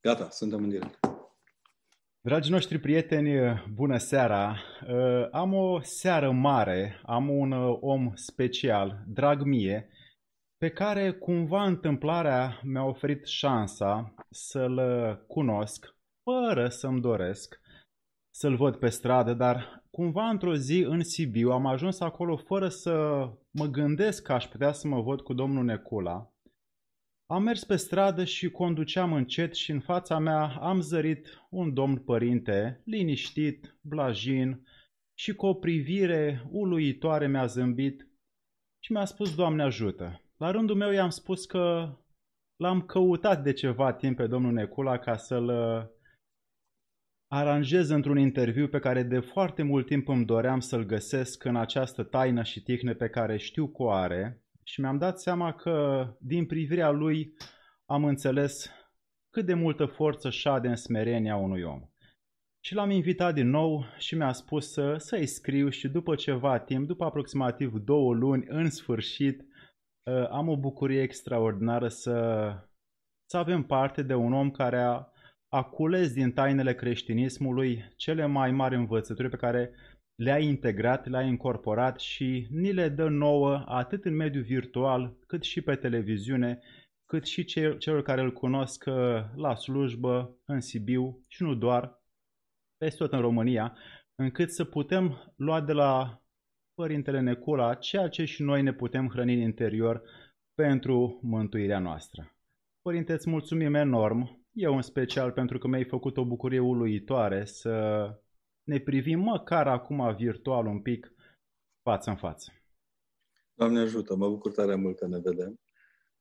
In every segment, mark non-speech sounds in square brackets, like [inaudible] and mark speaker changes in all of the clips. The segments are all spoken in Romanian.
Speaker 1: Gata, suntem în direct.
Speaker 2: Dragi noștri prieteni, bună seara! Uh, am o seară mare, am un uh, om special, drag mie, pe care cumva întâmplarea mi-a oferit șansa să-l uh, cunosc, fără să-mi doresc să-l văd pe stradă, dar cumva într-o zi în Sibiu am ajuns acolo fără să mă gândesc că aș putea să mă văd cu domnul Necula am mers pe stradă și conduceam încet și în fața mea am zărit un domn părinte, liniștit, blajin și cu o privire uluitoare mi-a zâmbit și mi-a spus Doamne ajută. La rândul meu i-am spus că l-am căutat de ceva timp pe domnul Necula ca să-l uh, aranjez într-un interviu pe care de foarte mult timp îmi doream să-l găsesc în această taină și tihne pe care știu că o are și mi-am dat seama că din privirea lui am înțeles cât de multă forță șade în smerenia unui om. Și l-am invitat din nou și mi-a spus să, să-i scriu și după ceva timp, după aproximativ două luni, în sfârșit, ă, am o bucurie extraordinară să, să avem parte de un om care a, a cules din tainele creștinismului cele mai mari învățături pe care le-a integrat, le-a incorporat și ni le dă nouă atât în mediul virtual, cât și pe televiziune, cât și celor care îl cunosc uh, la slujbă, în Sibiu și nu doar, peste tot în România, încât să putem lua de la Părintele Necula ceea ce și noi ne putem hrăni în interior pentru mântuirea noastră. Părinte, îți mulțumim enorm, eu în special pentru că mi-ai făcut o bucurie uluitoare să ne privim măcar acum virtual un pic față în față.
Speaker 1: Doamne ajută, mă bucur tare mult că ne vedem.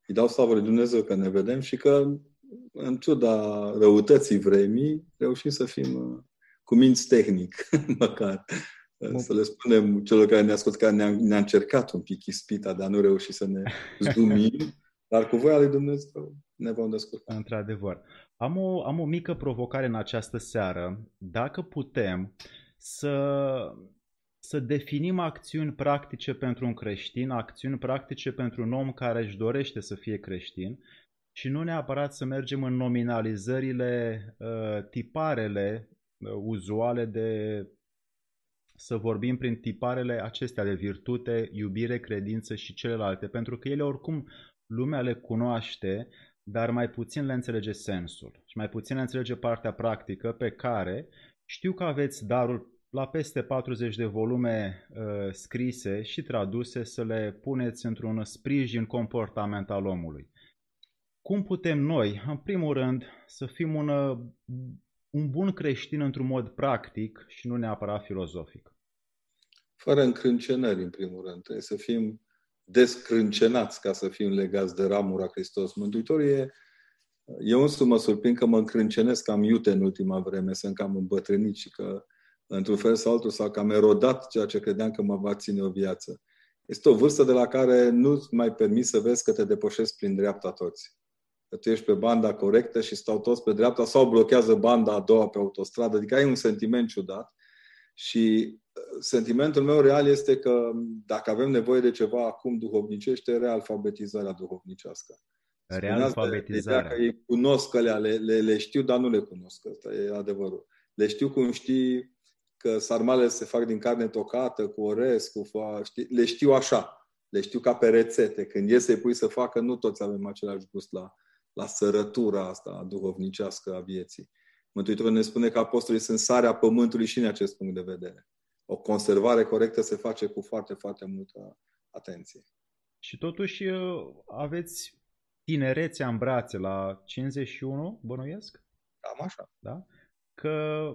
Speaker 1: Îi dau slavă lui Dumnezeu că ne vedem și că, în ciuda răutății vremii, reușim să fim uh, cu minți tehnic, [laughs] măcar. Bun. Să le spunem celor care ne ascultă că ne-a, ne încercat un pic ispita de a nu reuși să ne [laughs] zumim, dar cu voia lui Dumnezeu ne vom descurca.
Speaker 2: Într-adevăr. Am o, am o mică provocare în această seară. Dacă putem să, să definim acțiuni practice pentru un creștin, acțiuni practice pentru un om care își dorește să fie creștin și nu neapărat să mergem în nominalizările, uh, tiparele uh, uzuale de să vorbim prin tiparele acestea de virtute, iubire, credință și celelalte, pentru că ele oricum lumea le cunoaște, dar mai puțin le înțelege sensul și mai puțin le înțelege partea practică pe care știu că aveți darul la peste 40 de volume uh, scrise și traduse să le puneți într-un sprijin comportament al omului. Cum putem noi, în primul rând, să fim un, uh, un bun creștin într-un mod practic și nu neapărat filozofic?
Speaker 1: Fără încrâncenări, în primul rând. Trebuie să fim descrâncenați ca să fim legați de ramura Hristos Mântuitor. E, eu însumi mă surprind că mă încrâncenesc cam iute în ultima vreme, sunt cam îmbătrânit și că într-un fel sau altul s-a cam erodat ceea ce credeam că mă va ține o viață. Este o vârstă de la care nu-ți mai permis să vezi că te depășesc prin dreapta toți. Că tu ești pe banda corectă și stau toți pe dreapta sau blochează banda a doua pe autostradă. Adică ai un sentiment ciudat și sentimentul meu real este că dacă avem nevoie de ceva acum duhovnicește, realfabetizarea duhovnicească.
Speaker 2: Realfabetizarea.
Speaker 1: Dacă ei cunosc alea, le, le, le știu, dar nu le cunosc. Asta e adevărul. Le știu cum știi că sarmalele se fac din carne tocată, cu orez, cu foa, știi? le știu așa. Le știu ca pe rețete. Când ies să-i pui să facă, nu toți avem același gust la, la sărătura asta duhovnicească a vieții. Mântuitorul ne spune că apostolii sunt sarea pământului și în acest punct de vedere o conservare corectă se face cu foarte, foarte multă atenție.
Speaker 2: Și totuși uh, aveți tinerețea în brațe la 51, bănuiesc?
Speaker 1: Cam așa.
Speaker 2: Da? Că...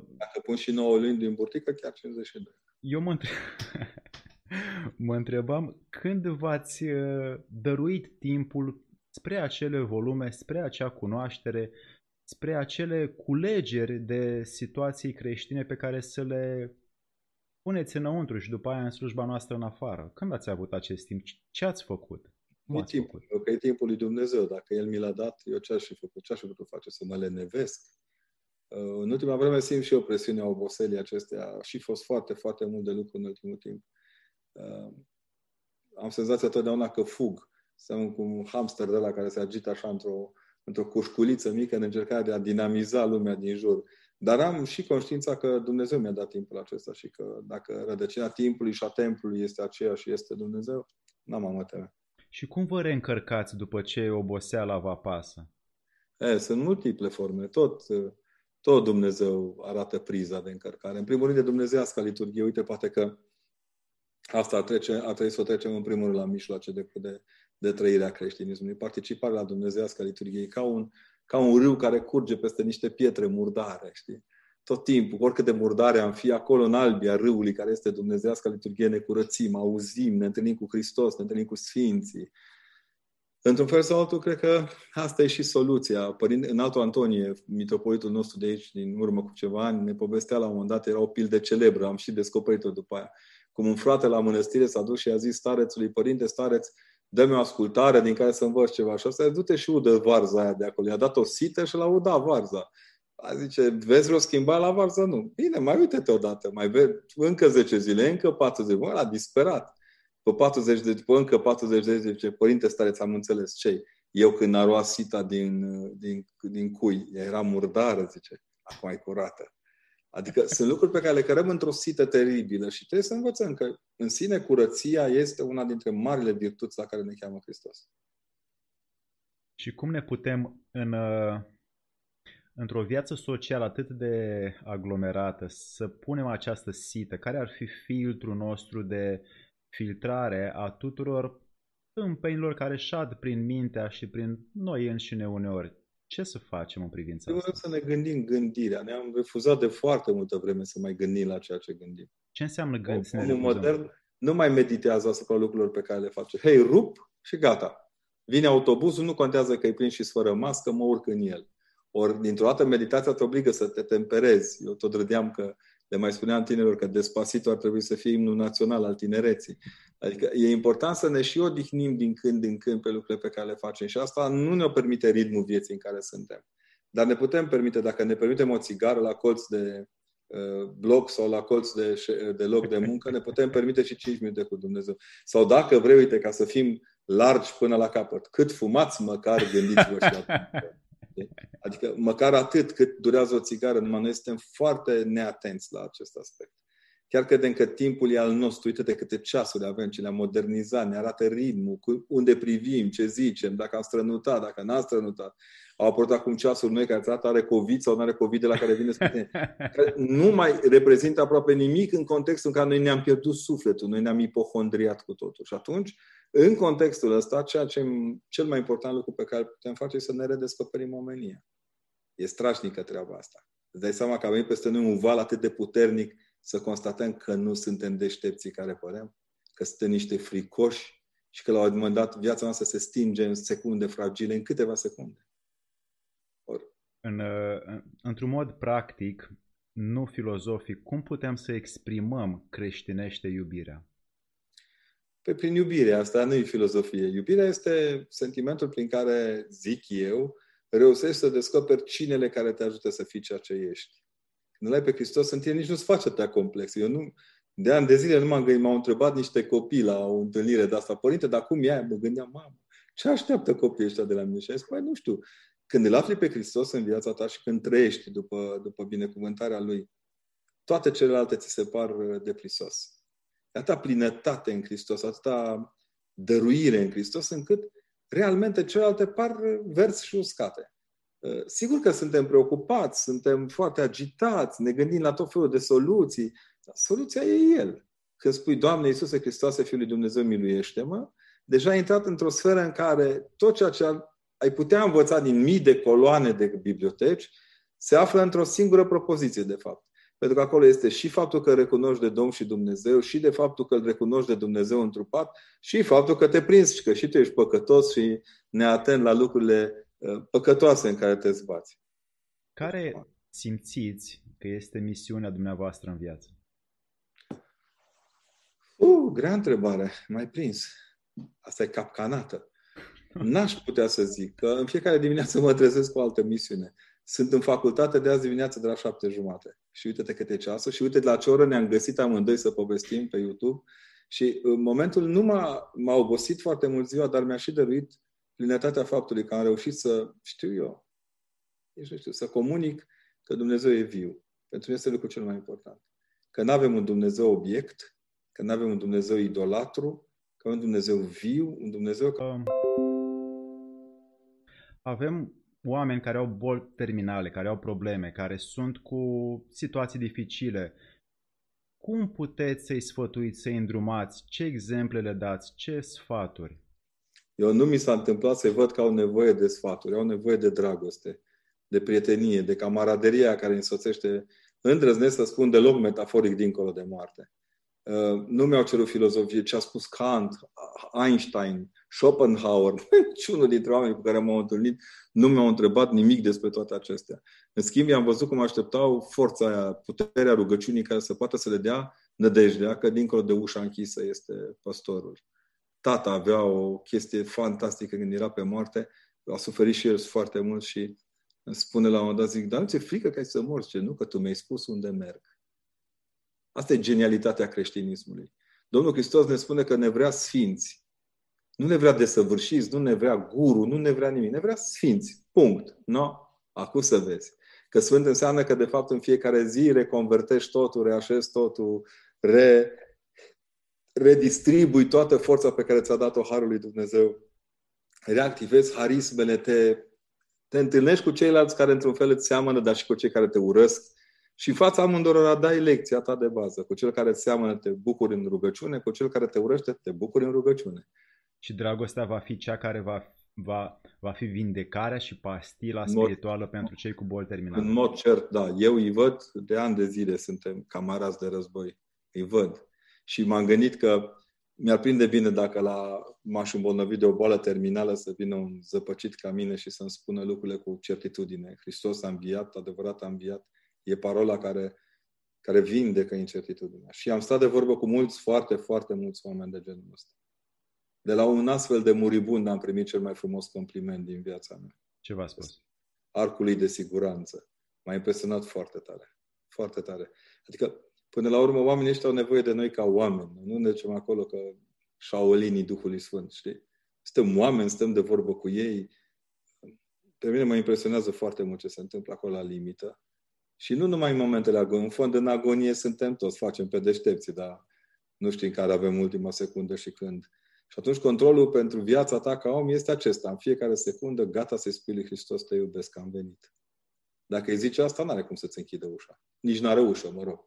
Speaker 1: Dacă pun și 9 luni din burtică, chiar 52.
Speaker 2: Eu mă, întreb... [laughs] mă întrebam când v-ați uh, dăruit timpul spre acele volume, spre acea cunoaștere, spre acele culegeri de situații creștine pe care să le puneți înăuntru și după aia în slujba noastră în afară. Când ați avut acest timp? Ce ați făcut?
Speaker 1: Cum e timpul, făcut? că e timpul lui Dumnezeu. Dacă El mi l-a dat, eu ce aș fi făcut? Ce aș fi putut face? Să mă lenevesc? Uh, în ultima vreme simt și eu presiunea oboselii acestea. și fost foarte, foarte mult de lucru în ultimul timp. Uh, am senzația totdeauna că fug. Sunt cu un hamster de la care se agită așa într-o, într-o cușculiță mică în încercarea de a dinamiza lumea din jur. Dar am și conștiința că Dumnezeu mi-a dat timpul acesta și că dacă rădăcina timpului și a templului este aceea și este Dumnezeu, n-am mă teme.
Speaker 2: Și cum vă reîncărcați după ce oboseala vă apasă?
Speaker 1: E, sunt multiple forme. Tot, tot Dumnezeu arată priza de încărcare. În primul rând de dumnezeiască liturghie. Uite, poate că asta ar, trece, ar trebui să o trecem în primul rând la mijloace de, de, de trăirea creștinismului. Participarea la dumnezeiască liturghie ca un, ca un râu care curge peste niște pietre murdare, știi? Tot timpul, oricât de murdare am fi acolo în albia râului care este dumnezeiască liturghie, ne curățim, auzim, ne întâlnim cu Hristos, ne întâlnim cu Sfinții. Într-un fel sau altul, cred că asta e și soluția. Părinte, în altul Antonie, mitropolitul nostru de aici, din urmă cu ceva ani, ne povestea la un moment dat, era o pildă celebră, am și descoperit-o după aia. Cum un frate la mănăstire s-a dus și a zis starețului, părinte, stareț, dă-mi o ascultare din care să învăț ceva. Și asta du-te și udă varza aia de acolo. I-a dat o sită și l-a udat varza. A zice, vezi vreo schimbare la varză? Nu. Bine, mai uite-te odată, mai vezi încă 10 zile, încă 40 Mă, l-a disperat. Pe 40 de, pe încă 40 de zile, zice, părinte stareț, am înțeles ce Eu când a luat sita din, din, din cui, ea era murdară, zice, acum e curată. Adică sunt lucruri pe care le cărăm într-o sită teribilă și trebuie să învățăm că în sine curăția este una dintre marile virtuți la care ne cheamă Hristos.
Speaker 2: Și cum ne putem în, uh, într-o viață socială atât de aglomerată să punem această sită? Care ar fi filtrul nostru de filtrare a tuturor împenilor care șad prin mintea și prin noi înșine uneori? Ce să facem în privința asta?
Speaker 1: să ne gândim gândirea. Ne-am refuzat de foarte multă vreme să mai gândim la ceea ce gândim.
Speaker 2: Ce înseamnă gând?
Speaker 1: Omul modern nu mai meditează asupra lucrurilor pe care le face. Hei, rup și gata. Vine autobuzul, nu contează că e plin și fără mască, mă urc în el. Ori, dintr-o dată, meditația te obligă să te temperezi. Eu tot râdeam că le mai spuneam tinerilor că Despacito ar trebui să fie imnul național al tinereții. Adică e important să ne și odihnim din când în când pe lucrurile pe care le facem și asta nu ne permite ritmul vieții în care suntem. Dar ne putem permite, dacă ne permitem o țigară la colț de uh, bloc sau la colț de, de loc de muncă, ne putem permite și 5 minute cu Dumnezeu. Sau dacă vrei, uite, ca să fim largi până la capăt, cât fumați măcar, gândiți-vă și la [laughs] Adică măcar atât cât durează o țigară, numai noi suntem foarte neatenți la acest aspect. Chiar credem că timpul e al nostru, uite de câte ceasuri avem, ce le-am modernizat, ne arată ritmul, unde privim, ce zicem, dacă am strănutat, dacă n-am strănutat. Au apărut acum ceasuri noi care arată are COVID sau nu are COVID de la care vine spune. [laughs] nu mai reprezintă aproape nimic în contextul în care noi ne-am pierdut sufletul, noi ne-am ipohondriat cu totul. Și atunci, în contextul ăsta, ceea ce cel mai important lucru pe care putem face este să ne redescoperim omenia. E strașnică treaba asta. Îți dai seama că a venit peste noi un val atât de puternic să constatăm că nu suntem deștepții care părem, că suntem niște fricoși și că la un moment dat viața noastră se stinge în secunde fragile, în câteva secunde.
Speaker 2: Or. În, într-un mod practic, nu filozofic, cum putem să exprimăm creștinește iubirea?
Speaker 1: Pe prin iubire, asta nu e filozofie. Iubirea este sentimentul prin care, zic eu, reușești să descoperi cinele care te ajută să fii ceea ce ești. Când l-ai pe Hristos în tine, nici nu-ți face atâtea complexe. Eu nu, de ani de zile nu m-am gândit, m-au întrebat niște copii la o întâlnire de asta. Părinte, dar cum e aia? Mă gândeam, mamă, ce așteaptă copiii ăștia de la mine? Și am zis, păi, nu știu, când îl afli pe Hristos în viața ta și când trăiești după, după binecuvântarea Lui, toate celelalte ți se par de prisos. Atâta plinătate în Hristos, atâta dăruire în Hristos, încât realmente celelalte par verzi și uscate. Uh, sigur că suntem preocupați, suntem foarte agitați, ne gândim la tot felul de soluții. Dar soluția e El. Când spui, Doamne Iisuse Hristoase, Fiul lui Dumnezeu, miluiește-mă, deja ai intrat într-o sferă în care tot ceea ce ai putea învăța din mii de coloane de biblioteci se află într-o singură propoziție, de fapt. Pentru că acolo este și faptul că recunoști de Domn și Dumnezeu, și de faptul că îl recunoști de Dumnezeu întrupat, și faptul că te prinzi și că și tu ești păcătos și neatent la lucrurile uh, păcătoase în care te zbați.
Speaker 2: Care simțiți că este misiunea dumneavoastră în viață?
Speaker 1: Uh, grea întrebare. Mai prins. Asta e capcanată. N-aș putea să zic că în fiecare dimineață mă trezesc cu o altă misiune. Sunt în facultate de azi dimineață de la șapte jumate. Și uite-te câte ceasă și uite la ce oră ne-am găsit amândoi să povestim pe YouTube. Și în momentul nu m-a, m-a obosit foarte mult ziua, dar mi-a și dăruit plinătatea faptului că am reușit să, știu eu, nici nu știu, să comunic că Dumnezeu e viu. Pentru mine este lucrul cel mai important. Că nu avem un Dumnezeu obiect, că nu avem un Dumnezeu idolatru, că avem un Dumnezeu viu, un Dumnezeu... Că...
Speaker 2: Avem oameni care au boli terminale, care au probleme, care sunt cu situații dificile. Cum puteți să-i sfătuiți, să-i îndrumați? Ce exemple le dați? Ce sfaturi?
Speaker 1: Eu nu mi s-a întâmplat să văd că au nevoie de sfaturi, au nevoie de dragoste, de prietenie, de camaraderia care însoțește, îndrăznesc să spun deloc metaforic dincolo de moarte. Uh, nu mi-au cerut filozofie ce a spus Kant, Einstein, Schopenhauer, [laughs] niciunul dintre oamenii cu care m-am întâlnit nu mi-au întrebat nimic despre toate acestea. În schimb, i-am văzut cum așteptau forța aia, puterea rugăciunii care să poată să le dea nădejdea că dincolo de ușa închisă este păstorul. Tata avea o chestie fantastică când era pe moarte, a suferit și el foarte mult și îmi spune la un moment dat, zic, dar nu ți-e frică că ai să morți? Ce nu? Că tu mi-ai spus unde merg. Asta e genialitatea creștinismului. Domnul Hristos ne spune că ne vrea sfinți. Nu ne vrea desăvârșiți, nu ne vrea guru, nu ne vrea nimic. Ne vrea sfinți. Punct. No? Acum să vezi. Că sfânt înseamnă că, de fapt, în fiecare zi reconvertești totul, reașezi totul, re, redistribui toată forța pe care ți-a dat-o Harul lui Dumnezeu. Reactivezi harismele, te, te întâlnești cu ceilalți care, într-un fel, îți seamănă, dar și cu cei care te urăsc și în fața amândurora dai lecția ta de bază. Cu cel care seamănă te bucuri în rugăciune, cu cel care te urăște te bucuri în rugăciune.
Speaker 2: Și dragostea va fi cea care va, va, va fi vindecarea și pastila spirituală mod, pentru cei cu boli terminale.
Speaker 1: În mod cert, da. Eu îi văd de ani de zile, suntem camarazi de război. Îi văd. Și m-am gândit că mi-ar prinde bine dacă la m-aș îmbolnăvi de o boală terminală să vină un zăpăcit ca mine și să-mi spună lucrurile cu certitudine. Hristos a înviat, adevărat a înviat E parola care, care vindecă incertitudinea. Și am stat de vorbă cu mulți, foarte, foarte mulți oameni de genul ăsta. De la un astfel de muribund am primit cel mai frumos compliment din viața mea.
Speaker 2: Ce v-a spus?
Speaker 1: Arcului de siguranță. M-a impresionat foarte tare. Foarte tare. Adică, până la urmă, oamenii ăștia au nevoie de noi ca oameni. Nu ne zicem acolo că șaolinii Duhului Sfânt, știi? Suntem oameni, stăm de vorbă cu ei. Pe mine mă impresionează foarte mult ce se întâmplă acolo la limită. Și nu numai în momentele agonie. În fond, în agonie suntem toți, facem pe deștepții, dar nu știm care avem ultima secundă și când. Și atunci controlul pentru viața ta ca om este acesta. În fiecare secundă, gata să-i spui lui Hristos, te iubesc, am venit. Dacă îi zice asta, nu are cum să-ți închidă ușa. Nici nu are ușă, mă rog.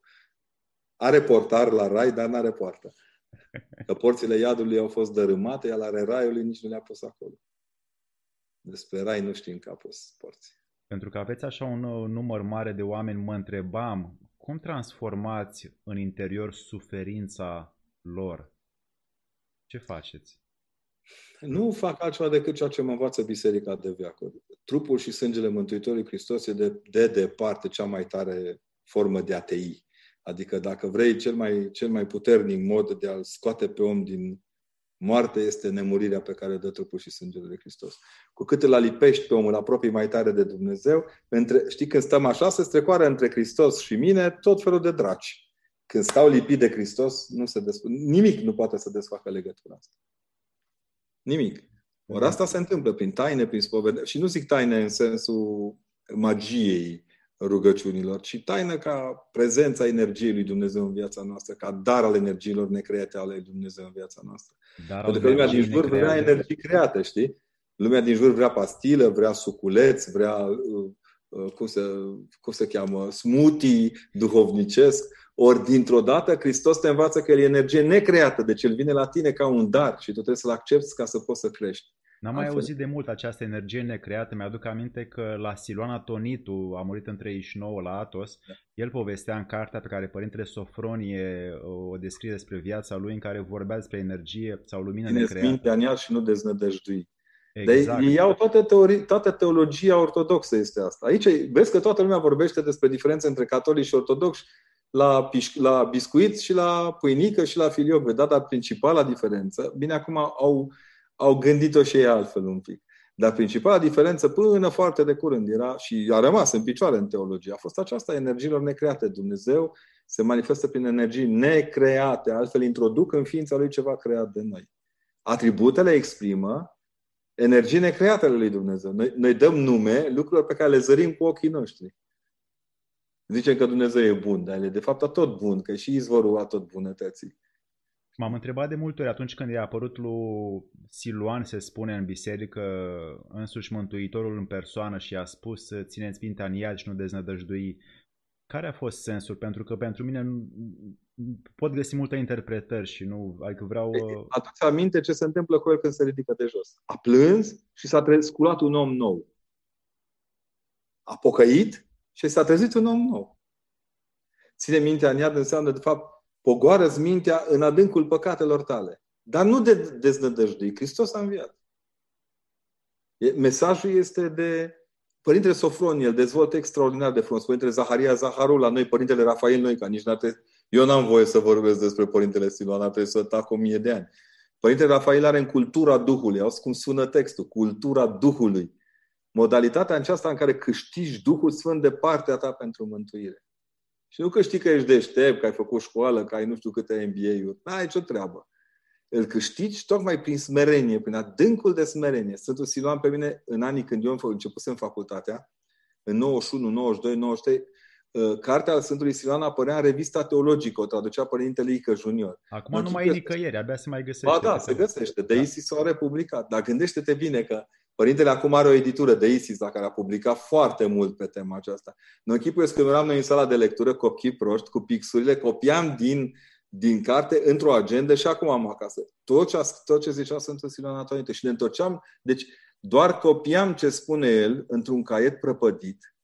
Speaker 1: Are portar la rai, dar nu are poartă. Că porțile iadului au fost dărâmate, iar la raiului nici nu le-a pus acolo. Despre rai nu știm că a pus porții.
Speaker 2: Pentru că aveți așa un uh, număr mare de oameni, mă întrebam, cum transformați în interior suferința lor? Ce faceți?
Speaker 1: Nu fac altceva decât ceea ce mă învață Biserica de veacuri. Trupul și sângele Mântuitorului Hristos e de, de departe cea mai tare formă de atei. Adică dacă vrei cel mai, cel mai puternic mod de a-l scoate pe om din Moartea este nemurirea pe care dă trupul și sângele de Hristos. Cu cât îl alipești pe omul, apropii mai tare de Dumnezeu, între, știi, când stăm așa, se strecoară între Hristos și mine tot felul de draci. Când stau lipit de Hristos, nu se desf- nimic nu poate să desfacă legătura asta. Nimic. Ori asta se întâmplă prin taine, prin spovedere. Și nu zic taine în sensul magiei, rugăciunilor, ci taină ca prezența energiei lui Dumnezeu în viața noastră, ca dar al energiilor necreate ale lui Dumnezeu în viața noastră. Dar Pentru că lumea din jur necreate. vrea energii create, știi? Lumea din jur vrea pastilă, vrea suculeț, vrea, uh, uh, cum se, cum se cheamă, smoothie duhovnicesc. Ori, dintr-o dată, Hristos te învață că El e energie necreată, deci El vine la tine ca un dar și tu trebuie să-L accepti ca să poți să crești.
Speaker 2: N-am mai auzit de mult această energie necreată. Mi-aduc aminte că la Siluana Tonitu, a murit în 39 la Atos, da. el povestea în cartea pe care Părintele Sofronie o descrie despre viața lui, în care vorbea despre energie sau lumină Tine necreată.
Speaker 1: minte în și nu deznădăjdui. Exact. Dar ei iau toată, teorie, toată teologia ortodoxă este asta. Aici vezi că toată lumea vorbește despre diferențe între catolici și ortodoxi la, la biscuiți și la pâinică și la filioc. Da, dar principala diferență, bine, acum au au gândit-o și ei altfel un pic. Dar principala diferență până foarte de curând era și a rămas în picioare în teologie, a fost aceasta energiilor necreate. Dumnezeu se manifestă prin energii necreate, altfel introduc în ființa lui ceva creat de noi. Atributele exprimă Energii necreate ale lui Dumnezeu. Noi, noi dăm nume lucrurilor pe care le zărim cu ochii noștri. Zicem că Dumnezeu e bun, dar el e de fapt tot bun, că e și izvorul a tot bunătății.
Speaker 2: M-am întrebat de multe ori atunci când i-a apărut lui Siluan, se spune în biserică, însuși Mântuitorul în persoană și a spus țineți mintea în iad și nu deznădăjdui. Care a fost sensul? Pentru că pentru mine pot găsi multe interpretări și nu, adică vreau...
Speaker 1: Aduți aminte ce se întâmplă cu el când se ridică de jos. A plâns și s-a sculat un om nou. A pocăit și s-a trezit un om nou. Ține mintea în iad înseamnă, de fapt, pogoară-ți mintea în adâncul păcatelor tale. Dar nu de deznădăjdui. Hristos a înviat. Mesajul este de Părintele Sofron, el dezvoltă extraordinar de frumos. Părintele Zaharia Zaharul, la noi, Părintele Rafael Noica, nici n-a Eu n-am voie să vorbesc despre Părintele Siluan, ar trebui să tac o mie de ani. Părintele Rafael are în cultura Duhului, auzi cum sună textul, cultura Duhului. Modalitatea aceasta în care câștigi Duhul Sfânt de partea ta pentru mântuire. Și nu că știi că ești deștept, că ai făcut școală, că ai nu știu câte MBA-uri. N-ai nicio treabă. Îl câștigi tocmai prin smerenie, prin adâncul de smerenie. Sfântul Siluan pe mine, în anii când eu am început în facultatea, în 91, 92, 93, cartea al Sfântului Siluan apărea în revista teologică, o traducea Părintele Ică Junior.
Speaker 2: Acum nu mai e nicăieri, abia se mai găsește.
Speaker 1: Ba da, se găsește. De da. ISIS s-au republicat. Dar gândește-te bine că Părintele acum are o editură de ISIS, la care a publicat foarte mult pe tema aceasta. În echipul când eram noi în sala de lectură, copii proști, cu pixurile, copiam din, din carte într-o agendă și acum am acasă. Tot ce, tot ce zicea Sfântul Siluan Antonite. Și le întorceam, deci doar copiam ce spune el într-un caiet prăpădit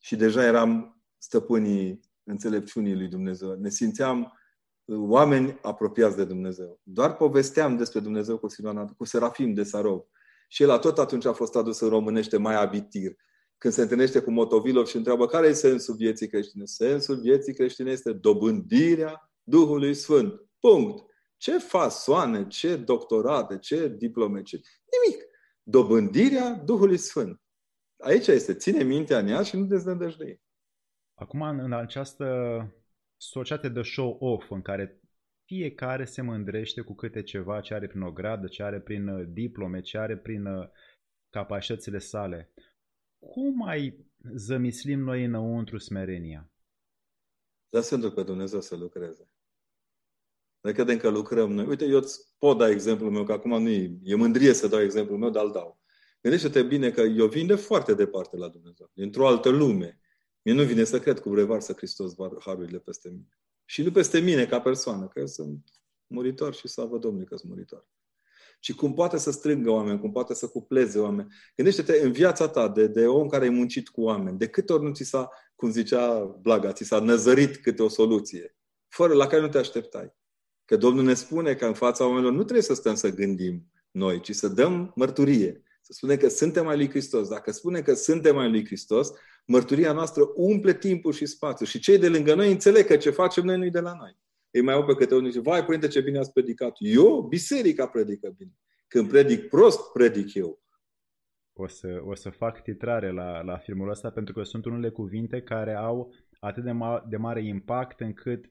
Speaker 1: și deja eram stăpânii înțelepciunii lui Dumnezeu. Ne simțeam uh, oameni apropiați de Dumnezeu. Doar povesteam despre Dumnezeu cu, Siluan, cu Serafim de Sarov și el tot atunci a fost adus în românește mai abitir. Când se întâlnește cu Motovilov și întreabă care e sensul vieții creștine. Sensul vieții creștine este dobândirea Duhului Sfânt. Punct. Ce fasoane, ce doctorate, ce diplome, ce... Nimic. Dobândirea Duhului Sfânt. Aici este. Ține mintea în ea și nu deznădăjduie.
Speaker 2: Acum, în această societate de show-off în care fiecare se mândrește cu câte ceva ce are prin o gradă, ce are prin uh, diplome, ce are prin uh, capacitățile sale. Cum mai zămislim noi înăuntru smerenia?
Speaker 1: Lăsându-l pe Dumnezeu să lucreze. Noi credem că lucrăm noi. Uite, eu îți pot da exemplul meu, că acum nu e, e mândrie să dau exemplul meu, dar îl dau. Gândește-te bine că eu vin de foarte departe la Dumnezeu, dintr-o altă lume. Mie nu vine să cred cu revarsă Hristos harurile peste mine. Și nu peste mine ca persoană, că eu sunt muritor și văd Domnului că sunt muritor. Și cum poate să strângă oameni, cum poate să cupleze oameni. Gândește-te în viața ta de, de om care ai muncit cu oameni. De câte ori nu ți s-a, cum zicea Blaga, ți s-a năzărit câte o soluție, fără la care nu te așteptai. Că Domnul ne spune că în fața oamenilor nu trebuie să stăm să gândim noi, ci să dăm mărturie. Să spunem că suntem mai lui Hristos. Dacă spunem că suntem mai lui Hristos, mărturia noastră umple timpul și spațiul. Și cei de lângă noi înțeleg că ce facem noi nu de la noi. Ei mai au pe câte unul și vai, părinte, ce bine ați predicat. Eu, biserica predică bine. Când predic prost, predic eu.
Speaker 2: O să, o să fac titrare la, la filmul ăsta pentru că sunt unele cuvinte care au atât de, ma- de mare impact încât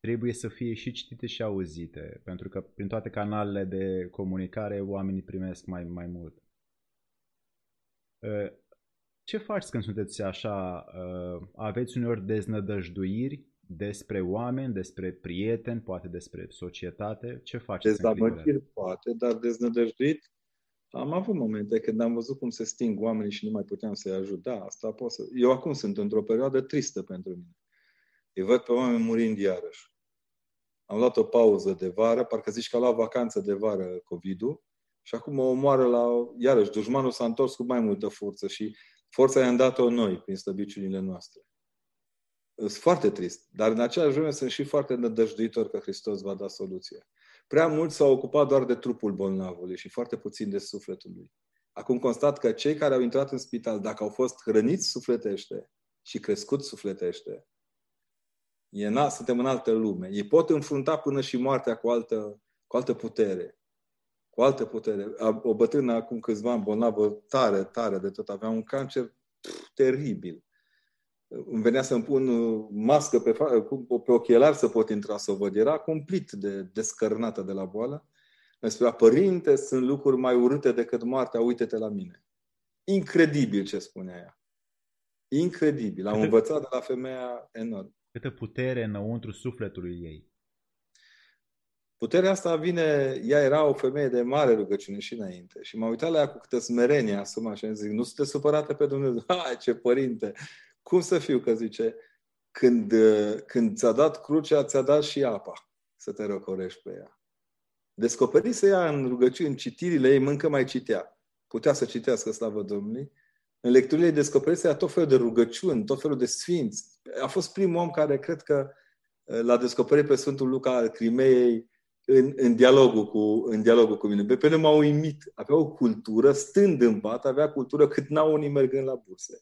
Speaker 2: trebuie să fie și citite și auzite, pentru că prin toate canalele de comunicare oamenii primesc mai, mai mult. Uh, ce faci când sunteți așa? Uh, aveți uneori deznădăjduiri despre oameni, despre prieteni, poate despre societate? Ce faceți?
Speaker 1: Dezamăgiri poate, dar deznădăjduit am avut momente când am văzut cum se sting oamenii și nu mai puteam să-i ajut. Da, asta pot să... Eu acum sunt într-o perioadă tristă pentru mine. Îi văd pe oameni murind iarăși. Am luat o pauză de vară, parcă zici că a luat vacanță de vară COVID-ul și acum mă omoară la... Iarăși, dușmanul s-a întors cu mai multă forță și forța i-am dat-o noi prin slăbiciunile noastre. Sunt foarte trist, dar în același vreme sunt și foarte nădăjduitor că Hristos va da soluția. Prea mult s-au ocupat doar de trupul bolnavului și foarte puțin de sufletul lui. Acum constat că cei care au intrat în spital, dacă au fost hrăniți sufletește și crescut sufletește, E na, suntem în altă lume. Ei pot înfrunta până și moartea cu altă, cu altă putere. Cu altă putere. O bătrână acum câțiva ani bolnavă tare, tare de tot. Avea un cancer pf, teribil. Îmi venea să-mi pun uh, mască pe, pe ochelari să pot intra să o văd. Era complet de descărnată de la boală. Îmi spunea, părinte, sunt lucruri mai urâte decât moartea, uite-te la mine. Incredibil ce spunea ea. Incredibil. Am învățat de la femeia enorm.
Speaker 2: Câtă putere înăuntru sufletului ei.
Speaker 1: Puterea asta vine, ea era o femeie de mare rugăciune și înainte. Și m-am uitat la ea cu câtă smerenie asuma și am zis, nu sunteți supărată pe Dumnezeu? [laughs] Hai, ce părinte! Cum să fiu? Că zice, când, când ți-a dat crucea, ți-a dat și apa să te răcorești pe ea. Descoperise ea în rugăciune, în citirile ei, încă mai citea. Putea să citească, slavă Domnului. În lecturile descoperise ea tot felul de rugăciuni, tot felul de sfinți. A fost primul om care cred că l-a descoperit pe Sfântul Luca al Crimeei în, în, dialogul cu, în dialogul cu mine. Pe pene m-a uimit. Avea o cultură, stând în pat, avea cultură cât n-au unii mergând la burse.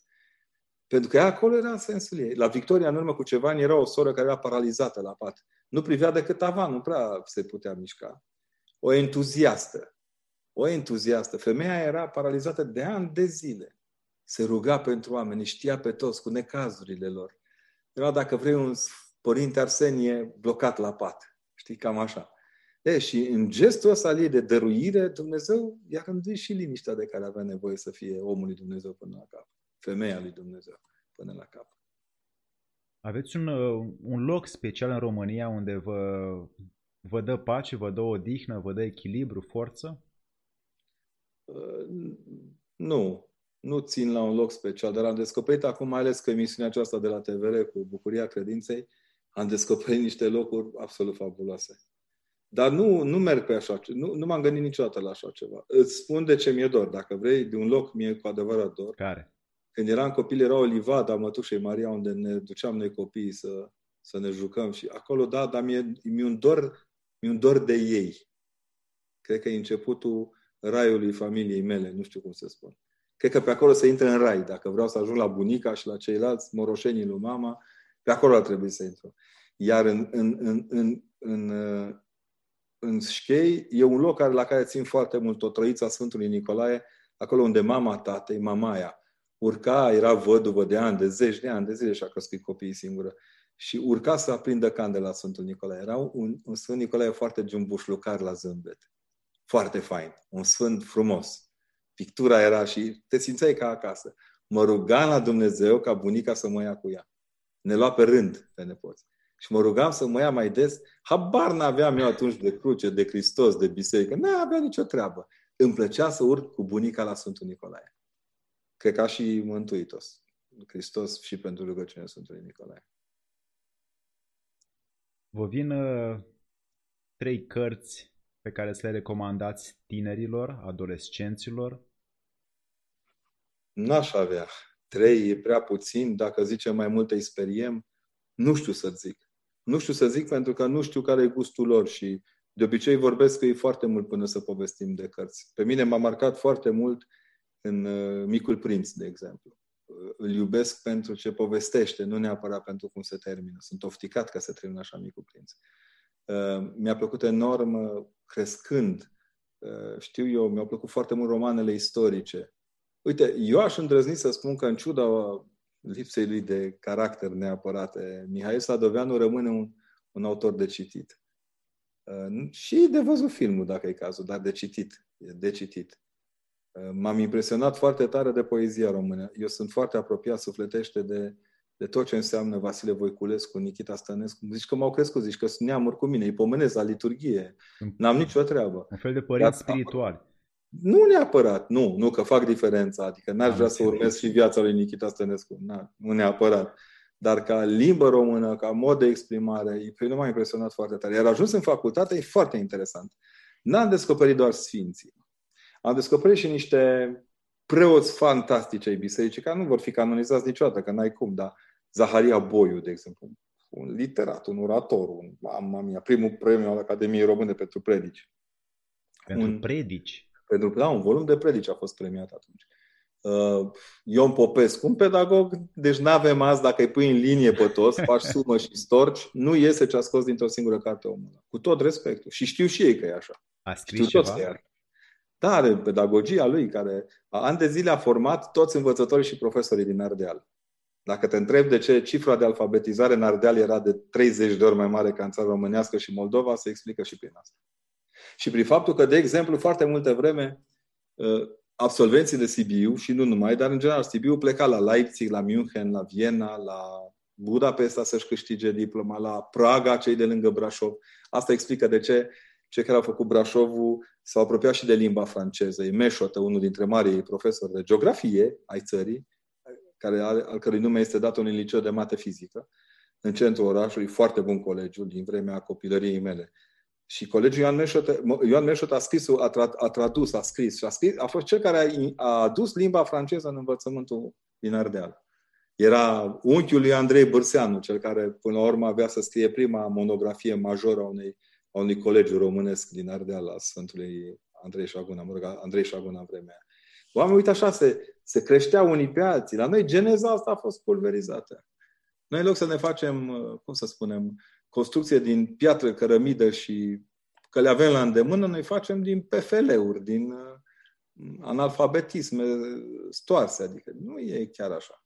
Speaker 1: Pentru că acolo era sensul ei. La Victoria, în urmă cu ceva ani, era o soră care era paralizată la pat. Nu privea decât tavan, nu prea se putea mișca. O entuziastă. O entuziastă. Femeia era paralizată de ani de zile. Se ruga pentru oameni, știa pe toți cu necazurile lor. Era, dacă vrei, un părinte Arsenie blocat la pat. Știi, cam așa. E, și în gestul ăsta ei de dăruire, Dumnezeu i-a rânduit și liniștea de care avea nevoie să fie omul lui Dumnezeu până la cap. Femeia lui Dumnezeu până la cap.
Speaker 2: Aveți un, uh, un loc special în România unde vă, vă dă pace, vă dă odihnă, vă dă echilibru, forță?
Speaker 1: Uh, nu. Nu țin la un loc special, dar am descoperit acum, mai ales că emisiunea aceasta de la TVR cu Bucuria Credinței, am descoperit niște locuri absolut fabuloase. Dar nu, nu merg pe așa, nu, nu m-am gândit niciodată la așa ceva. Îți spun de ce mi-e dor. Dacă vrei, de un loc mi-e cu adevărat dor.
Speaker 2: Care?
Speaker 1: Când eram copil, era o livadă a mătușei Maria, unde ne duceam noi copiii să, să ne jucăm. Și acolo, da, dar mi-e, mi-e, un dor, mi-e un dor de ei. Cred că e începutul raiului familiei mele, nu știu cum să spun. Cred că pe acolo se intră în rai. Dacă vreau să ajung la bunica și la ceilalți moroșenii lui mama, pe acolo ar trebui să intru. Iar în, în, în, în, în, în Șchei e un loc la care țin foarte mult, o trăiță Sfântului Nicolae, acolo unde mama tatei, mamaia, urca, era văduvă de ani, de zeci de ani, de zile și-a crescut copiii singură. Și urca să aprindă candela Sfântul Nicolae. Era un, un Sfânt Nicolae foarte jumbușlucar la zâmbet. Foarte fain. Un sfânt frumos. Pictura era și te simțeai ca acasă. Mă ruga la Dumnezeu ca bunica să mă ia cu ea. Ne lua pe rând pe nepoți. Și mă rugam să mă ia mai des. Habar n-aveam eu atunci de cruce, de Hristos, de biserică. Nu avea nicio treabă. Îmi plăcea să urc cu bunica la Sfântul Nicolae. Cred ca și Mântuitos. Hristos și pentru rugăciunea Sfântului Nicolae.
Speaker 2: Vă vin uh, trei cărți pe care să le recomandați tinerilor, adolescenților?
Speaker 1: N-aș avea. Trei e prea puțin. Dacă zicem mai multe, îi speriem. Nu știu să zic. Nu știu să zic pentru că nu știu care e gustul lor și de obicei vorbesc că e foarte mult până să povestim de cărți. Pe mine m-a marcat foarte mult în uh, Micul Prinț, de exemplu. Uh, îl iubesc pentru ce povestește, nu neapărat pentru cum se termină. Sunt ofticat că se termină așa Micul Prinț. Uh, mi-a plăcut enorm crescând. Știu eu, mi-au plăcut foarte mult romanele istorice. Uite, eu aș îndrăzni să spun că în ciuda lipsei lui de caracter neapărate, Mihail Sadoveanu rămâne un, un autor de citit. Și de văzut filmul, dacă e cazul, dar de citit. De citit. M-am impresionat foarte tare de poezia română. Eu sunt foarte apropiat sufletește de, de tot ce înseamnă Vasile Voiculescu, Nikita Stănescu. Zici că m-au crescut, zici că sunt neamuri cu mine, îi pomenesc la liturghie. N-am nicio treabă.
Speaker 2: Un fel de părinți spirituali.
Speaker 1: Nu neapărat, nu, nu că fac diferența, adică n-aș vrea să urmez și viața lui Nikita Stănescu, Na, nu neapărat. Dar ca limbă română, ca mod de exprimare, pe mine m-a impresionat foarte tare. Iar ajuns în facultate e foarte interesant. N-am descoperit doar sfinții. Am descoperit și niște preoți fantastici ai bisericii, care nu vor fi canonizați niciodată, că n-ai cum, dar Zaharia Boiu, de exemplu, un literat, un orator, un, mama mia, primul premiu al Academiei Române pentru predici.
Speaker 2: Pentru un, predici?
Speaker 1: Pentru, da, un volum de predici a fost premiat atunci. Uh, Ion Popescu, un pedagog, deci nu avem azi, dacă îi pui în linie pe toți, faci [laughs] sumă și storci, nu iese ce a scos dintr-o singură carte omul. Cu tot respectul. Și știu și ei că e așa.
Speaker 2: A scris știu ceva?
Speaker 1: Toți da, are pedagogia lui, care ani de zile a format toți învățătorii și profesorii din Ardeal. Dacă te întreb de ce cifra de alfabetizare în Ardeal era de 30 de ori mai mare ca în țara românească și Moldova, se explică și prin asta. Și prin faptul că, de exemplu, foarte multe vreme, uh, absolvenții de Sibiu, și nu numai, dar în general Sibiu pleca la Leipzig, la München, la Viena, la Budapesta să-și câștige diploma, la Praga, cei de lângă Brașov. Asta explică de ce cei care au făcut Brașovul s-au apropiat și de limba franceză. E Meșotă, unul dintre marii profesori de geografie ai țării, care, al cărui nume este dat unui liceu de mate fizică, în centrul orașului, foarte bun colegiu din vremea copilăriei mele. Și colegiul Ioan Meșot, Ioan Meșot a scris, a, tra, a tradus, a scris și a, scris, a fost cel care a, a adus limba franceză în învățământul din Ardeal. Era unchiul lui Andrei Bârseanu, cel care până la urmă avea să scrie prima monografie majoră a unei, a unui colegiu românesc din Ardeal, la Sfântului Andrei Șaguna, mă rog, Andrei Șaguna în vremea Oamenii, uite așa, se, se creșteau unii pe alții. La noi geneza asta a fost pulverizată. Noi, în loc să ne facem, cum să spunem, construcție din piatră, cărămidă și că le avem la îndemână, noi facem din PFL-uri, din uh, analfabetisme stoarse. Adică nu e chiar așa.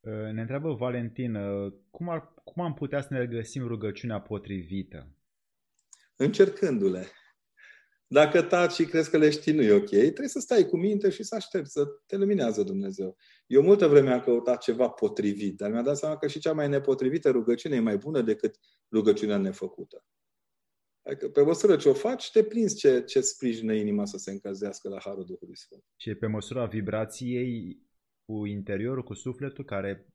Speaker 2: Uh, ne întreabă Valentin, uh, cum, ar, cum am putea să ne găsim rugăciunea potrivită?
Speaker 1: Încercându-le. Dacă taci și crezi că le știi nu e ok, trebuie să stai cu minte și să aștepți să te luminează Dumnezeu. Eu multă vreme am căutat ceva potrivit, dar mi-am dat seama că și cea mai nepotrivită rugăciune e mai bună decât rugăciunea nefăcută. Adică pe măsură ce o faci, te prinzi ce, ce sprijină inima să se încălzească la Harul Duhului Sfânt.
Speaker 2: Și pe măsura vibrației cu interiorul, cu sufletul, care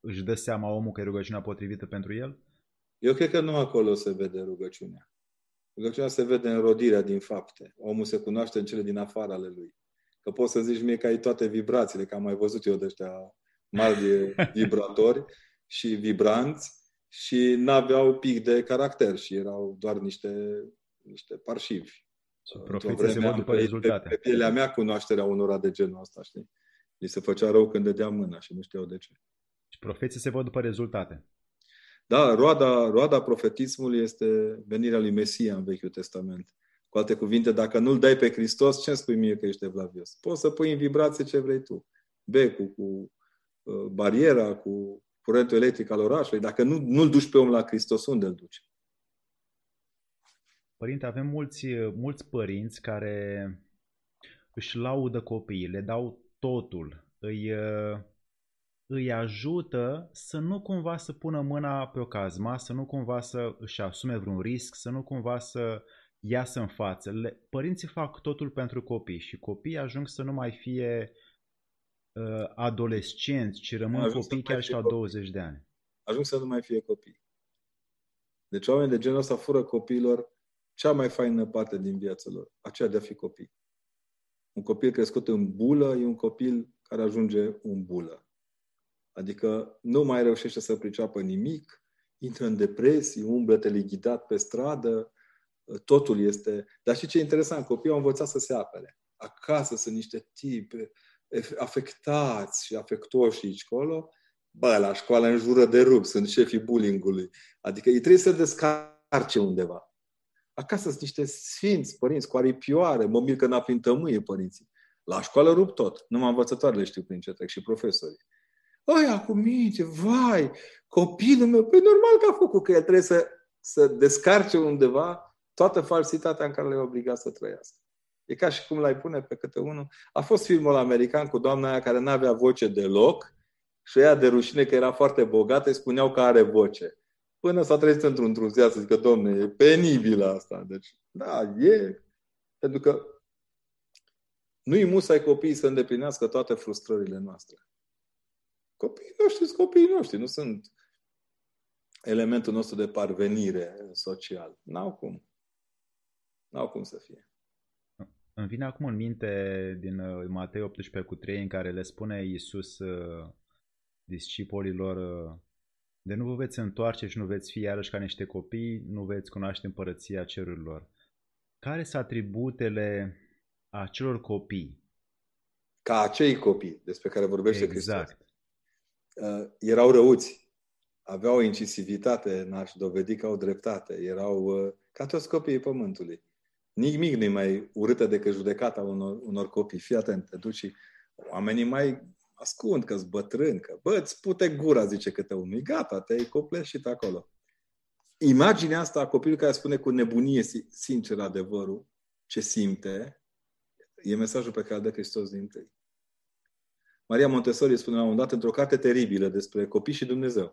Speaker 2: își dă seama omul că e rugăciunea potrivită pentru el?
Speaker 1: Eu cred că nu acolo se vede rugăciunea. Rugăciunea se vede în rodirea din fapte. Omul se cunoaște în cele din afară ale lui. Că poți să zici mie că ai toate vibrațiile, că am mai văzut eu de ăștia mari [laughs] vibratori și vibranți și n-aveau pic de caracter și erau doar niște, niște parșivi.
Speaker 2: Și profeții se văd după rezultate.
Speaker 1: Pe, pe pielea mea cunoașterea unora de genul ăsta, știi? Li se făcea rău când dădea mâna și nu știau de ce.
Speaker 2: Și profeții se văd după rezultate.
Speaker 1: Da, roada, roada profetismului este venirea lui Mesia în Vechiul Testament. Cu alte cuvinte, dacă nu-L dai pe Hristos, ce spui mie că ești evlavios? Poți să pui în vibrație ce vrei tu. Becul, cu uh, bariera, cu curentul electric al orașului. Dacă nu, nu-L duci pe om la Hristos, unde îl duci?
Speaker 2: Părinte, avem mulți, mulți părinți care își laudă copiii, le dau totul, îi, uh, îi ajută să nu cumva să pună mâna pe o cazma, să nu cumva să își asume vreun risc, să nu cumva să iasă în față. Le, părinții fac totul pentru copii și copiii ajung să nu mai fie uh, adolescenți, ci rămân ajung copii chiar și la copii. 20 de ani.
Speaker 1: Ajung să nu mai fie copii. Deci oamenii de genul ăsta fură copiilor cea mai faină parte din viața lor, aceea de a fi copii. Un copil crescut în bulă e un copil care ajunge în bulă. Adică nu mai reușește să priceapă nimic, intră în depresie, umblă teleghidat pe stradă, totul este... Dar și ce e interesant, copiii au învățat să se apere. Acasă sunt niște tipi afectați și afectoși aici colo. Bă, la școală în jură de rup, sunt șefii bullying-ului. Adică ei trebuie să descarce undeva. Acasă sunt niște sfinți părinți cu aripioare, mă mir că n-a prin tămâie părinții. La școală rup tot. Numai învățătoarele știu prin ce trec și profesorii. Ăia cu minte, vai, copilul meu, păi normal că a făcut, că el trebuie să, să descarce undeva toată falsitatea în care le-a obligat să trăiască. E ca și cum l-ai pune pe câte unul. A fost filmul american cu doamna aia care n-avea voce deloc și ea de rușine că era foarte bogată, îi spuneau că are voce. Până s-a trezit într-un truzia să zică, domne, e penibil asta. Deci, da, e. Pentru că nu-i musai copiii să îndeplinească toate frustrările noastre. Copiii noștri sunt copiii noștri, nu sunt elementul nostru de parvenire social. N-au cum. N-au cum să fie.
Speaker 2: Îmi vine acum în minte din uh, Matei 18 cu 3 în care le spune Iisus uh, discipolilor uh, de nu vă veți întoarce și nu veți fi iarăși ca niște copii, nu veți cunoaște împărăția cerurilor. Care sunt atributele acelor copii?
Speaker 1: Ca acei copii despre care vorbește
Speaker 2: exact.
Speaker 1: Hristos. Uh, erau răuți, aveau o incisivitate, n-aș dovedi că au dreptate, erau uh, ca toți copiii pământului. Nimic nu mai urâtă decât judecata unor, unor copii. Fii atent, te duci și oamenii mai ascund că-s bătrân, că bă, îți pute gura, zice câte unul. Gata, te-ai copleșit acolo. imaginea asta a copilului care spune cu nebunie sincer adevărul, ce simte, e mesajul pe care îl dă Hristos din tâi. Maria Montessori spune la un dat într-o carte teribilă despre copii și Dumnezeu.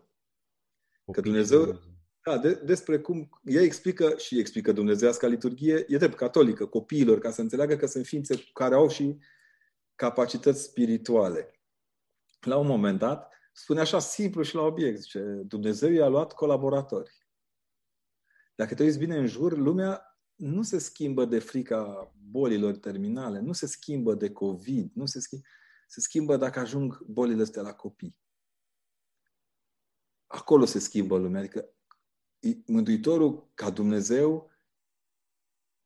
Speaker 1: Copii că Dumnezeu, da, de, despre cum ea explică și explică dumnezeiasca liturghie, e drept catolică, copiilor, ca să înțeleagă că sunt ființe care au și capacități spirituale. La un moment dat, spune așa simplu și la obiect, zice, Dumnezeu i-a luat colaboratori. Dacă te uiți bine în jur, lumea nu se schimbă de frica bolilor terminale, nu se schimbă de COVID, nu se schimbă, se schimbă dacă ajung bolile astea la copii. Acolo se schimbă lumea. Adică Mântuitorul, ca Dumnezeu,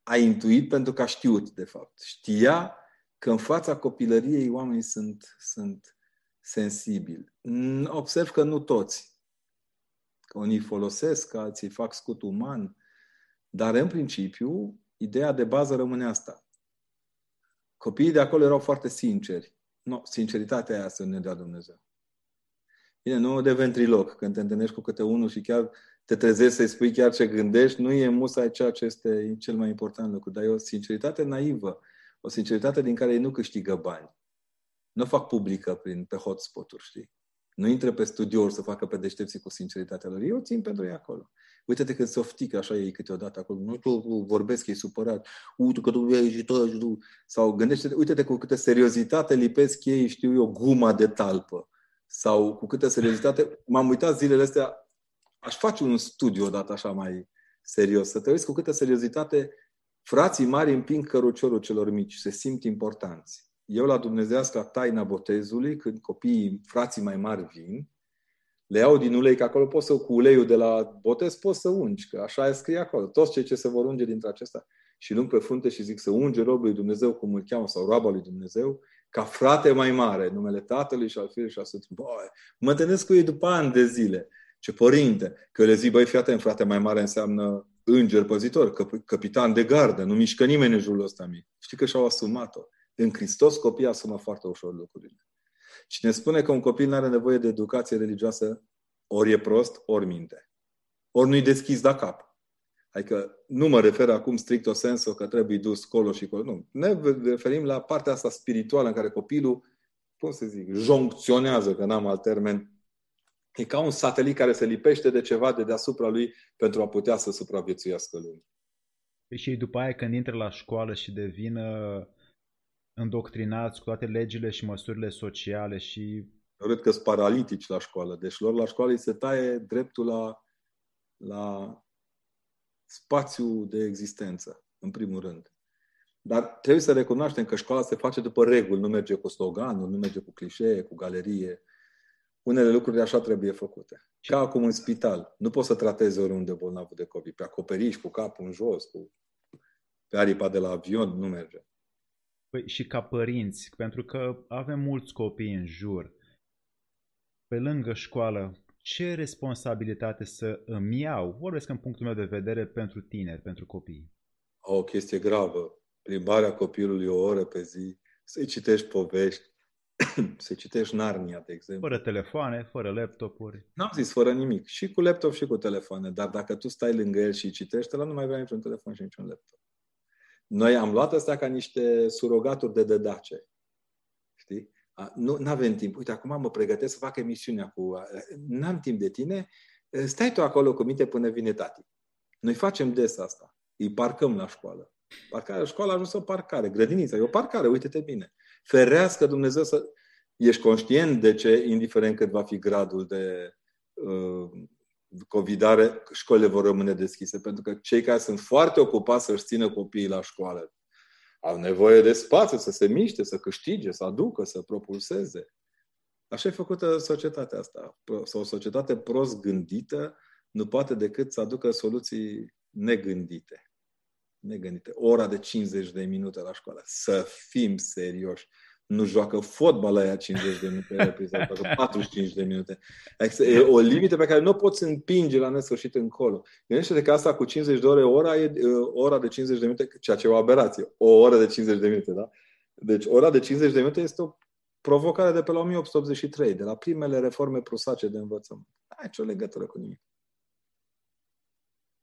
Speaker 1: a intuit pentru că a știut, de fapt. Știa că în fața copilăriei oamenii sunt, sunt sensibili. Observ că nu toți. Că unii folosesc, că alții fac scut uman. Dar, în principiu, ideea de bază rămâne asta. Copiii de acolo erau foarte sinceri. Nu, sinceritatea aia să ne dea Dumnezeu. Bine, nu de ventriloc, când te întâlnești cu câte unul și chiar te trezești să-i spui chiar ce gândești, nu e musa ceea ce este cel mai important lucru, dar e o sinceritate naivă, o sinceritate din care ei nu câștigă bani. Nu fac publică prin, pe hotspot-uri, știi? Nu intră pe studiouri să facă pe deștepții cu sinceritatea lor. Eu țin pentru ei acolo. Uite-te când se oftică așa ei câteodată acolo. Nu tu vorbesc, e supărat. Uite că tu ești tu. Sau gândește uite-te cu câtă seriozitate lipesc ei, știu eu, guma de talpă. Sau cu câtă seriozitate. M-am uitat zilele astea, aș face un studiu odată așa mai serios. Să te uiți cu câtă seriozitate frații mari împing căruciorul celor mici. Se simt importanți eu la dumnezească taina botezului, când copiii, frații mai mari vin, le iau din ulei, că acolo poți să, cu uleiul de la botez, poți să ungi, că așa e scrie acolo. Toți cei ce se vor unge dintre acesta și lung pe frunte și zic să unge robul lui Dumnezeu, cum îl cheamă, sau roaba lui Dumnezeu, ca frate mai mare, numele Tatălui și al Fiului și al Sfântului. Băi, mă întâlnesc cu ei după ani de zile. Ce părinte, că le zic, băi, fii atent, frate mai mare înseamnă înger păzitor, capitan de gardă, nu mișcă nimeni în jurul ăsta mic. Știi că și-au asumat-o. În Hristos copiii asumă foarte ușor lucrurile. Cine spune că un copil nu are nevoie de educație religioasă, ori e prost, ori minte. Ori nu-i deschis la cap. Adică nu mă refer acum strict o senso că trebuie dus colo și colo. Nu. Ne referim la partea asta spirituală în care copilul, cum să zic, joncționează, că n-am alt termen. E ca un satelit care se lipește de ceva de deasupra lui pentru a putea să supraviețuiască lumii.
Speaker 2: Păi și după aia când intră la școală și devin îndoctrinați cu toate legile și măsurile sociale și...
Speaker 1: Eu cred că sunt paralitici la școală. Deci lor la școală îi se taie dreptul la, la spațiu de existență, în primul rând. Dar trebuie să recunoaștem că școala se face după reguli, nu merge cu sloganul, nu merge cu clișee, cu galerie. Unele lucruri așa trebuie făcute. Ca acum în spital. Nu poți să tratezi oriunde bolnavul de COVID. Pe acoperiș, cu capul în jos, cu pe aripa de la avion, nu merge.
Speaker 2: Păi și ca părinți, pentru că avem mulți copii în jur, pe lângă școală, ce responsabilitate să îmi iau, vorbesc în punctul meu de vedere, pentru tineri, pentru copii?
Speaker 1: O chestie gravă. Plimbarea copilului o oră pe zi, să-i citești povești, [coughs] să-i citești Narnia, de exemplu.
Speaker 2: Fără telefoane, fără laptopuri.
Speaker 1: N-am zis fără nimic. Și cu laptop și cu telefoane. Dar dacă tu stai lângă el și citești, ăla nu mai vrea niciun telefon și niciun laptop. Noi am luat astea ca niște surogaturi de dădace. Știi? Nu avem timp. Uite, acum mă pregătesc să fac emisiunea cu... N-am timp de tine. Stai tu acolo cu minte până vine tati. Noi facem des asta. Îi parcăm la școală. Parcarea, școala a ajuns o parcare. Grădinița e o parcare, uite-te bine. Ferească Dumnezeu să... Ești conștient de ce, indiferent cât va fi gradul de uh, covidare, școlile vor rămâne deschise, pentru că cei care sunt foarte ocupați să-și țină copiii la școală au nevoie de spațiu să se miște, să câștige, să aducă, să propulseze. Așa e făcută societatea asta. Sau o societate prost gândită nu poate decât să aducă soluții negândite. Negândite. Ora de 50 de minute la școală. Să fim serioși nu joacă fotbal la ea 50 de minute [laughs] repriză, 45 de minute. Adică e o limită pe care nu o poți împinge la nesfârșit încolo. Gândește-te că asta cu 50 de ore, ora e ora de 50 de minute, ceea ce e o aberație. O oră de 50 de minute, da? Deci ora de 50 de minute este o provocare de pe la 1883, de la primele reforme prusace de învățământ. Ai ce o legătură cu nimic.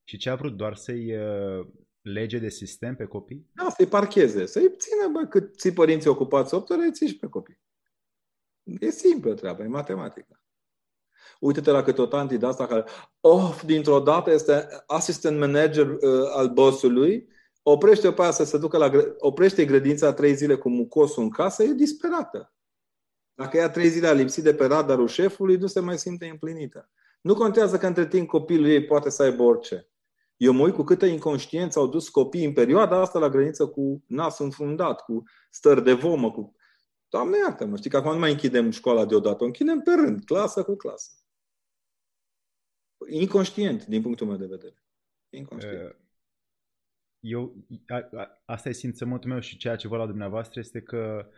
Speaker 2: Și ce a vrut? Doar să-i uh, lege de sistem pe copii?
Speaker 1: Da, să-i parcheze. Să-i țină, bă, cât ții părinții ocupați 8 ore, îți ții și pe copii. E simplă treaba, e matematică. Uite-te la câte o tanti de asta care, oh, dintr-o dată este assistant manager uh, al bossului, oprește pe aia să se ducă la, oprește grădința trei zile cu mucosul în casă, e disperată. Dacă ea trei zile a lipsit de pe radarul șefului, nu se mai simte împlinită. Nu contează că între timp copilul ei poate să aibă orice. Eu mă uit cu câtă inconștiență au dus copiii în perioada asta la grădiniță cu nasul înfundat, cu stări de vomă, cu... Doamne iartă mă, știi că acum nu mai închidem școala deodată, o închidem pe rând, clasă cu clasă. Inconștient, din punctul meu de vedere. Inconștient.
Speaker 2: Eu, a, a, asta e simțământul meu și ceea ce văd la dumneavoastră este că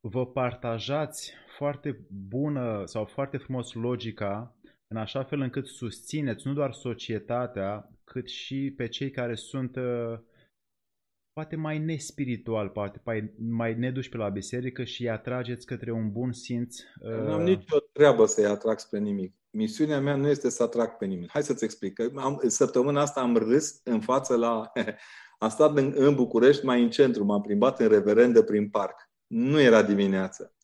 Speaker 2: vă partajați foarte bună sau foarte frumos logica în așa fel încât susțineți nu doar societatea, cât și pe cei care sunt uh, poate mai nespiritual, poate mai, mai neduși pe la biserică și îi atrageți către un bun simț.
Speaker 1: Uh... Nu am nicio treabă să-i atrag spre nimic. Misiunea mea nu este să atrag pe nimeni. Hai să-ți explic. Am, săptămâna asta am râs în față la... [laughs] am stat în, în București, mai în centru, m-am plimbat în reverendă prin parc. Nu era dimineață.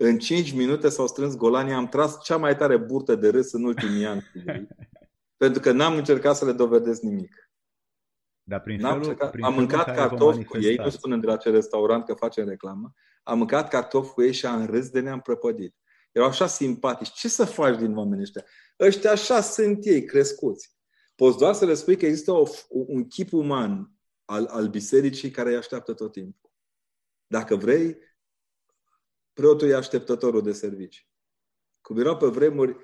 Speaker 1: În 5 minute s-au strâns golanii, am tras cea mai tare burtă de râs în ultimii ani. [laughs] pentru că n-am încercat să le dovedesc nimic.
Speaker 2: Dar prin felul,
Speaker 1: încercat, prin am mâncat cartofi cu ei, nu spun de la ce restaurant că face reclamă, am mâncat cartofi cu ei și am râs de ne-am prăpădit. Erau așa simpatici. Ce să faci din oamenii ăștia? Ăștia așa sunt ei, crescuți. Poți doar să le spui că există o, un chip uman al, al bisericii care îi așteaptă tot timpul. Dacă vrei, preotul e așteptătorul de servici. Cum erau pe vremuri,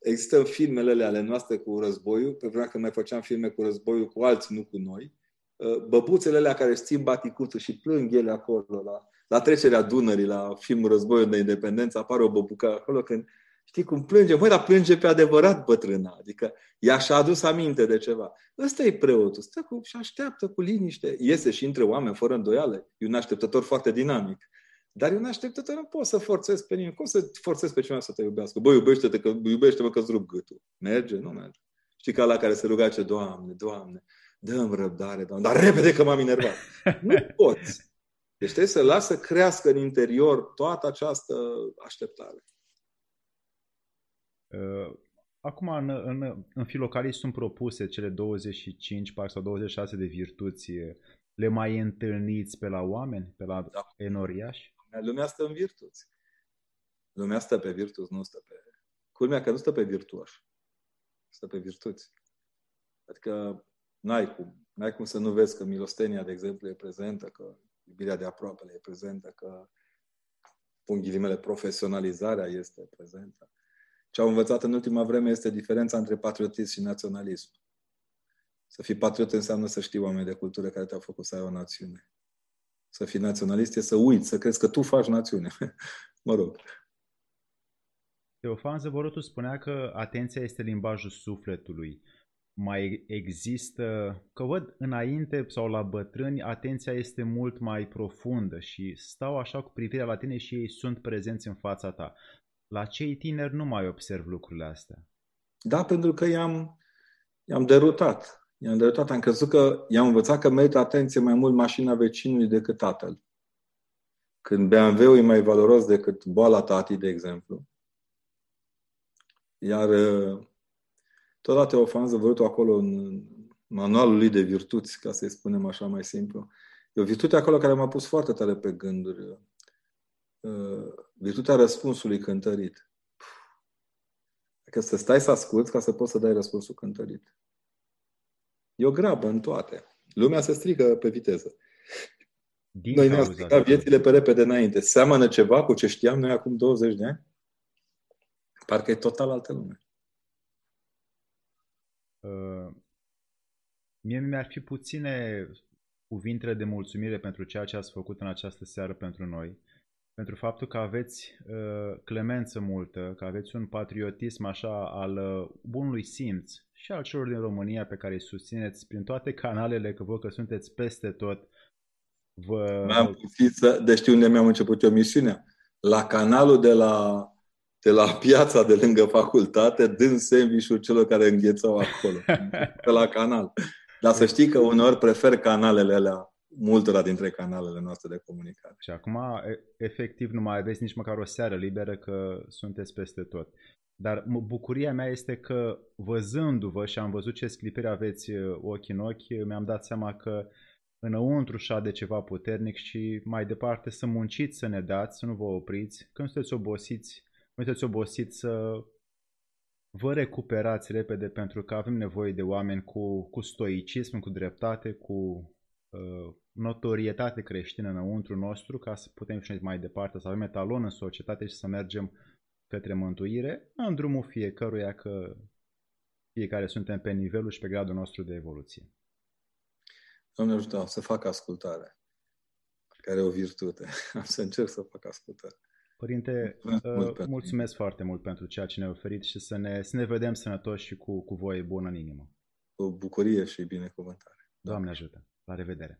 Speaker 1: există filmele ale noastre cu războiul, pe vremea când mai făceam filme cu războiul cu alții, nu cu noi, uh, băbuțele alea care își țin baticuță și plâng ele acolo la, la trecerea Dunării, la filmul Războiul de Independență, apare o băbucă acolo când Știi cum plânge? Măi, dar plânge pe adevărat bătrâna. Adică ea și-a adus aminte de ceva. Ăsta e preotul. Stă cu, și așteaptă cu liniște. Iese și între oameni, fără îndoială. E un așteptător foarte dinamic. Dar e un așteptător, nu poți să forțezi pe nimeni. Cum să forțezi pe cineva să te iubească? Băi, iubește-te, că, iubește-mă că-ți rup gâtul. Merge? Nu merge. Știi ca la care se ruga ce, Doamne, Doamne, dă-mi răbdare, Doamne, dar repede că m-am enervat. nu poți. Deci trebuie să lasă să crească în interior toată această așteptare.
Speaker 2: Uh, acum, în, în, în filocalii sunt propuse cele 25 par sau 26 de virtuți. Le mai întâlniți pe la oameni, pe la da. enoriași?
Speaker 1: Lumea stă în virtuți. Lumea stă pe virtuți, nu stă pe... Culmea că nu stă pe virtuoși. Stă pe virtuți. Adică n-ai cum. N-ai cum să nu vezi că milostenia, de exemplu, e prezentă, că iubirea de aproape e prezentă, că pun ghilimele, profesionalizarea este prezentă. Ce au învățat în ultima vreme este diferența între patriotism și naționalism. Să fii patriot înseamnă să știi oameni de cultură care te-au făcut să ai o națiune. Să fii naționalist e să uiți, să crezi că tu faci națiune. [laughs] mă rog.
Speaker 2: Teofan Zăvorotu spunea că atenția este limbajul sufletului. Mai există, că văd înainte sau la bătrâni, atenția este mult mai profundă și stau așa cu privirea la tine și ei sunt prezenți în fața ta. La cei tineri nu mai observ lucrurile astea.
Speaker 1: Da, pentru că i-am, i-am derutat. I-am derutat, am crezut că i-am învățat că merită atenție mai mult mașina vecinului decât tatăl. Când BMW-ul e mai valoros decât boala tati, de exemplu. Iar uh, totodată o fanză văzut acolo în manualul lui de virtuți, ca să-i spunem așa mai simplu. E o virtute acolo care m-a pus foarte tare pe gânduri. Uh, virtutea răspunsului cântărit. Adică să stai să asculți ca să poți să dai răspunsul cântărit. E o grabă în toate. Lumea se strică pe viteză. Din noi ne-am stricat viețile pe repede înainte. Seamănă ceva cu ce știam noi acum 20 de ani? Parcă e total altă lume.
Speaker 2: Uh, mie mi-ar fi puține cuvintele de mulțumire pentru ceea ce ați făcut în această seară pentru noi pentru faptul că aveți uh, clemență multă, că aveți un patriotism așa al uh, bunului simț și al celor din România pe care îi susțineți prin toate canalele, că vă că sunteți peste tot.
Speaker 1: Vă... M-am să... De știu unde mi-am început eu misiunea. La canalul de la de la piața de lângă facultate, dând sandwich celor care înghețau acolo, [laughs] pe la canal. Dar să știi că uneori prefer canalele alea multora dintre canalele noastre de comunicare.
Speaker 2: Și acum, efectiv, nu mai aveți nici măcar o seară liberă că sunteți peste tot. Dar bucuria mea este că văzându-vă și am văzut ce sclipiri aveți uh, ochi în ochi, mi-am dat seama că înăuntru și de ceva puternic și mai departe să munciți, să ne dați, să nu vă opriți. Când sunteți obosiți, sunteți obosiți să vă recuperați repede pentru că avem nevoie de oameni cu, cu stoicism, cu dreptate, cu uh, notorietate creștină înăuntru nostru ca să putem și mai departe, să avem etalon în societate și să mergem către mântuire în drumul fiecăruia că fiecare suntem pe nivelul și pe gradul nostru de evoluție.
Speaker 1: Doamne ajută să fac ascultare, care e o virtute. [laughs] Am să încerc să fac ascultare.
Speaker 2: Părinte, mulțumesc, uh, mulțumesc foarte mult pentru ceea ce ne-ai oferit și să ne, să ne vedem sănătoși și cu, cu voie bună în inimă.
Speaker 1: Cu bucurie și binecuvântare.
Speaker 2: Doamne ajută! La revedere!